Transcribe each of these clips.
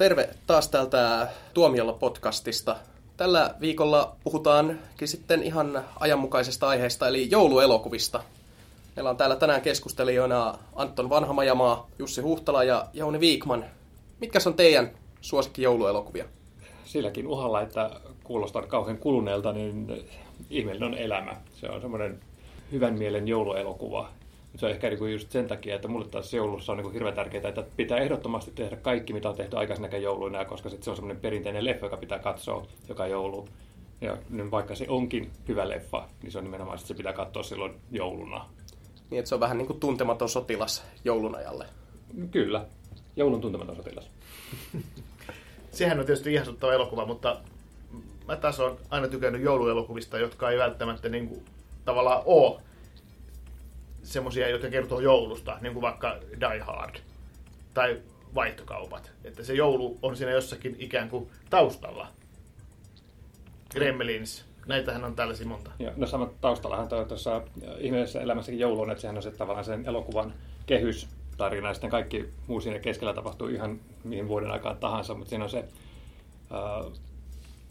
terve taas täältä Tuomiolla podcastista. Tällä viikolla puhutaankin sitten ihan ajanmukaisesta aiheesta, eli jouluelokuvista. Meillä on täällä tänään keskustelijoina Anton Vanhamajamaa, Jussi Huhtala ja Jouni Viikman. Mitkä on teidän suosikki jouluelokuvia? Silläkin uhalla, että kuulostaa kauhean kuluneelta, niin ihmeellinen on elämä. Se on semmoinen hyvän mielen jouluelokuva, se on ehkä niin kuin just sen takia, että mulle taas joulussa on niin kuin hirveän tärkeää, että pitää ehdottomasti tehdä kaikki, mitä on tehty aikaisemmin jouluina, koska sit se on semmoinen perinteinen leffa, joka pitää katsoa joka joulu. Ja niin vaikka se onkin hyvä leffa, niin se on nimenomaan, että se pitää katsoa silloin jouluna. Niin, että se on vähän niin kuin tuntematon sotilas joulun ajalle. Kyllä, joulun tuntematon sotilas. Sehän on tietysti ihastuttava elokuva, mutta mä taas on aina tykännyt jouluelokuvista, jotka ei välttämättä niin kuin, tavallaan ole semmoisia, jotka kertoo joulusta, niin kuin vaikka Die Hard tai vaihtokaupat. Että se joulu on siinä jossakin ikään kuin taustalla. Gremlins, näitähän on tällaisia monta. Joo, no sama taustallahan tuossa ihmeellisessä elämässäkin joulu on, että sehän on se tavallaan sen elokuvan kehys tarina, ja sitten kaikki muu siinä keskellä tapahtuu ihan mihin vuoden aikaan tahansa, mutta siinä on se uh,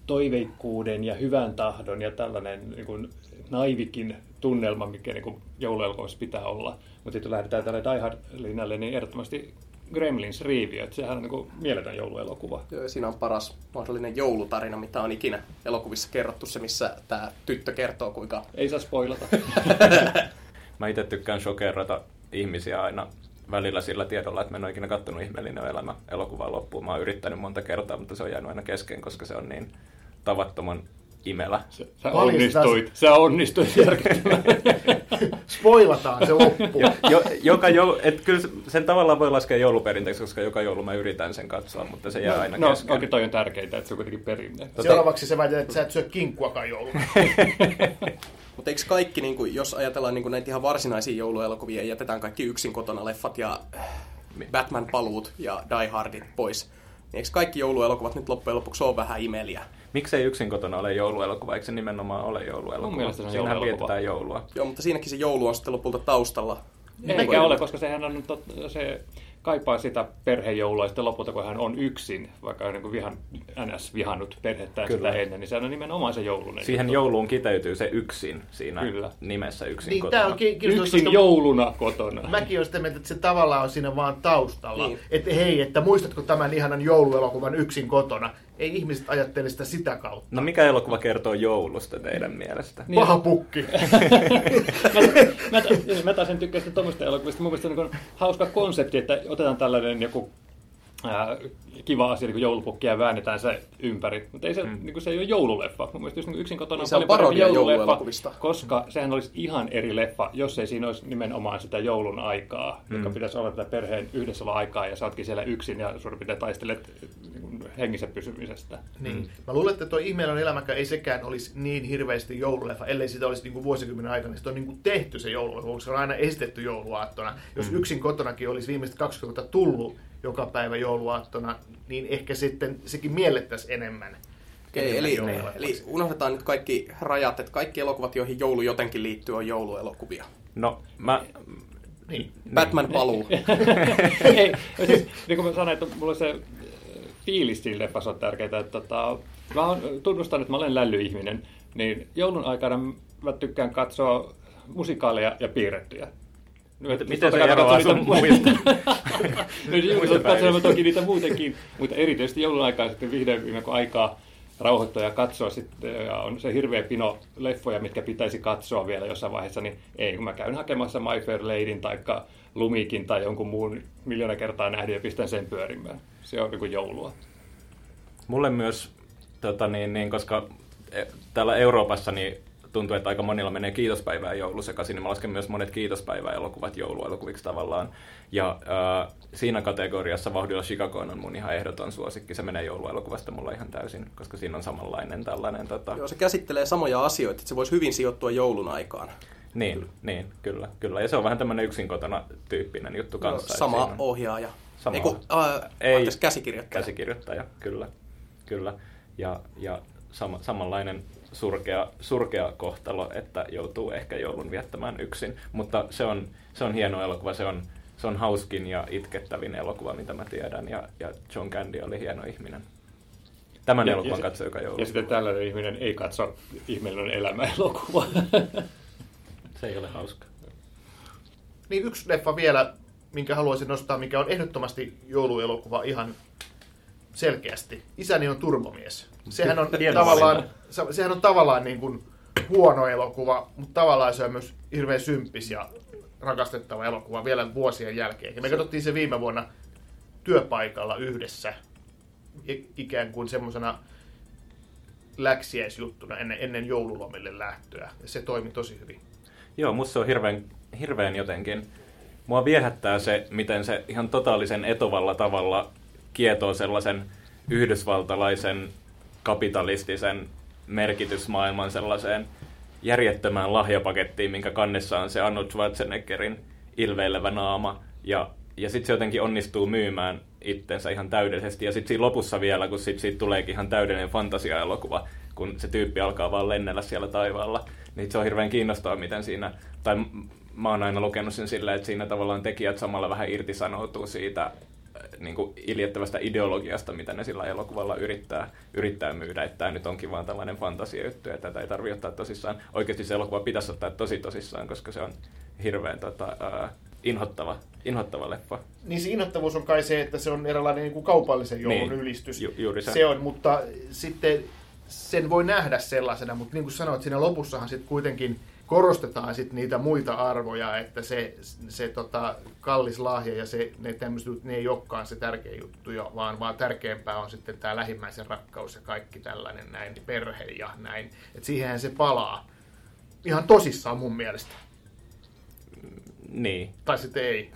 toiveikkuuden ja hyvän tahdon ja tällainen niin kuin naivikin tunnelma, mikä niin jouluelokuvissa pitää olla. Mutta sitten lähdetään tälle Die Hard-linjalle, niin ehdottomasti Gremlins Riivi, että sehän on niin kuin mieletön jouluelokuva. Joo, siinä on paras mahdollinen joulutarina, mitä on ikinä elokuvissa kerrottu, se missä tämä tyttö kertoo kuinka... Ei saa spoilata. Mä itse tykkään shokerata ihmisiä aina välillä sillä tiedolla, että mä en ole ikinä kattonut ihmeellinen elämä elokuvaa loppuun. Mä oon yrittänyt monta kertaa, mutta se on jäänyt aina kesken, koska se on niin tavattoman imelä. Sä, sä onnistuit, sä onnistuit Spoilataan se loppu. jo, jo, joka joulu, et kyllä sen tavallaan voi laskea jouluperinteeksi, koska joka joulu mä yritän sen katsoa, mutta se jää no, aina no, kesken. No, oikein toi on tärkeintä, että se on kuitenkin perinne. Tota... Seuraavaksi se väität, että sä et syö kinkkuakaan jouluna. Mutta eikö kaikki, niin kuin, jos ajatellaan niin kuin näitä ihan varsinaisia jouluelokuvia, jätetään kaikki yksin kotona leffat ja Batman-paluut ja Die Hardit pois, niin eikö kaikki jouluelokuvat nyt loppujen lopuksi ole vähän imeliä? Miksei yksin kotona ole jouluelokuva? Eikö se nimenomaan ole jouluelokuva? Mun mielestä se on Siinähän vietetään joulua. Joo, mutta siinäkin se joulu on sitten lopulta taustalla. Eikä ole, koska sehän on tot, se kaipaa sitä perhejoulua ja sitten lopulta, kun hän on yksin, vaikka on niin vihan, NS vihannut perhettään Kyllä. sitä ennen, niin se on nimenomaan se joulun. Siihen juttu. jouluun kiteytyy se yksin siinä Kyllä. nimessä yksin niin, kotona. on ki- yksin koska... jouluna kotona. Mäkin olen sitä mieltä, että se tavallaan on siinä vaan taustalla. Niin. Että hei, että muistatko tämän ihanan jouluelokuvan yksin kotona? Ei ihmiset ajattele sitä sitä kautta. No mikä elokuva kertoo joulusta teidän mielestä? Niin. Paha pukki. mä, mä, mä taas en tykkää sitä tuommoista elokuvista. Mun mielestä on niin hauska konsepti, että otetaan tällainen joku ää, kiva asia, niin kuin joulupukki ja väännetään se ympäri. Mutta ei se, mm. niin kuin se ei ole joululeffa. Mun mielestä just niin yksin kotona niin on paljon parempi joululeffa, koska sehän olisi ihan eri leffa, jos ei siinä olisi nimenomaan sitä joulun aikaa, mm. joka pitäisi olla tätä perheen yhdessä olla aikaa ja sä ootkin siellä yksin ja suurin piirtein taistelet niin hengissä pysymisestä. Niin. Mm. Mä luulen, että tuo ihmeellinen elämäkä ei sekään olisi niin hirveästi joululeffa, ellei sitä olisi niin kuin vuosikymmenen aikana. Sitä on niin kuin tehty se joululeffa, se on aina esitetty jouluaattona. Jos mm. yksin kotonakin olisi viimeiset 20 tullut joka päivä jouluaattona, niin ehkä sitten sekin miellettäisiin enemmän. Okei, eli, eli unohdetaan nyt kaikki rajat, että kaikki elokuvat, joihin joulu jotenkin liittyy, on jouluelokuvia. No, mä... Niin. Batman paluu. Ei, siis, niin kuin mä sanoin, että mulla se fiilis siinä leffassa on tärkeää, että tota, mä tunnustan, että mä olen lällyihminen, niin joulun aikana mä tykkään katsoa musikaaleja ja piirrettyjä. No, Miten se eroaa sun muista? no ihmiset katselemaan toki niitä muutenkin, mutta erityisesti joulun aikaa sitten vihdoin viime aikaa rauhoittua ja katsoa sitten, ja on se hirveä pino leffoja, mitkä pitäisi katsoa vielä jossain vaiheessa, niin ei, kun mä käyn hakemassa My Fair Ladyn tai Lumikin tai jonkun muun miljoona kertaa nähden ja pistän sen pyörimään. Se on niin kuin joulua. Mulle myös, tota niin, niin, koska e, täällä Euroopassa niin tuntuu, että aika monilla menee kiitospäivää joulu sekaisin, niin mä lasken myös monet kiitospäivää elokuvat jouluelokuviksi tavallaan. Ja äh, siinä kategoriassa Vauhdilla Chicago on mun ihan ehdoton suosikki. Se menee jouluelokuvasta mulla ihan täysin, koska siinä on samanlainen tällainen... Tota... Joo, se käsittelee samoja asioita, että se voisi hyvin sijoittua joulun aikaan. Niin, kyllä. niin, kyllä, kyllä. Ja se on vähän tämmöinen yksin kotona tyyppinen juttu kanssa. No, sama on... ohjaaja. Sama Eiku, äh, Ei, käsikirjoittaja. Käsikirjoittaja, kyllä. kyllä. Ja, ja sama, samanlainen surkea, surkea kohtalo, että joutuu ehkä joulun viettämään yksin. Mutta se on, se on hieno elokuva, se on, se on hauskin ja itkettävin elokuva, mitä mä tiedän, ja, ja John Candy oli hieno ihminen. Tämän ja, elokuvan katsoi joka joulu. Ja sitten tällainen ihminen ei katso ihmeellinen elämä elokuva. se ei ole hauska. Niin yksi leffa vielä, minkä haluaisin nostaa, mikä on ehdottomasti jouluelokuva ihan selkeästi. Isäni on turbomies. Sehän on tavallaan, sehän on tavallaan niin kuin huono elokuva, mutta tavallaan se on myös hirveän symppis ja rakastettava elokuva vielä vuosien jälkeen. Ja me katsottiin se viime vuonna työpaikalla yhdessä ikään kuin semmoisena läksiäisjuttuna ennen, ennen joululomille lähtöä. Ja se toimi tosi hyvin. Joo, musta on hirveän, hirveän jotenkin. Mua viehättää se, miten se ihan totaalisen etovalla tavalla kietoo sellaisen yhdysvaltalaisen kapitalistisen merkitysmaailman sellaiseen järjettömään lahjapakettiin, minkä kannessa on se Arnold Schwarzeneggerin ilveilevä naama. Ja, ja sitten se jotenkin onnistuu myymään itsensä ihan täydellisesti. Ja sitten siinä lopussa vielä, kun sit siitä tuleekin ihan täydellinen fantasiaelokuva, kun se tyyppi alkaa vaan lennellä siellä taivaalla, niin se on hirveän kiinnostavaa, miten siinä, tai mä oon aina lukenut sen silleen, että siinä tavallaan tekijät samalla vähän irtisanoutuu siitä niin kuin iljettävästä ideologiasta, mitä ne sillä elokuvalla yrittää, yrittää myydä, että tämä nyt onkin vaan tällainen fantasiajuttu, että tätä ei tarvitse ottaa tosissaan. Oikeasti se elokuva pitäisi ottaa tosi tosissaan, koska se on hirveän tota, uh, inhottava, inhottava leffa. Niin se inhottavuus on kai se, että se on eräänlainen niin kuin kaupallisen joulun niin, ylistys. Ju, juuri se. se on, mutta sitten sen voi nähdä sellaisena, mutta niin kuin sanoit, siinä lopussahan sitten kuitenkin korostetaan sit niitä muita arvoja, että se, se tota, kallis lahja ja se, ne tämmöiset ne ei olekaan se tärkeä juttu, vaan, vaan tärkeämpää on sitten tämä lähimmäisen rakkaus ja kaikki tällainen näin, perhe ja näin. että siihen se palaa. Ihan tosissaan mun mielestä. Niin. Tai sitten ei.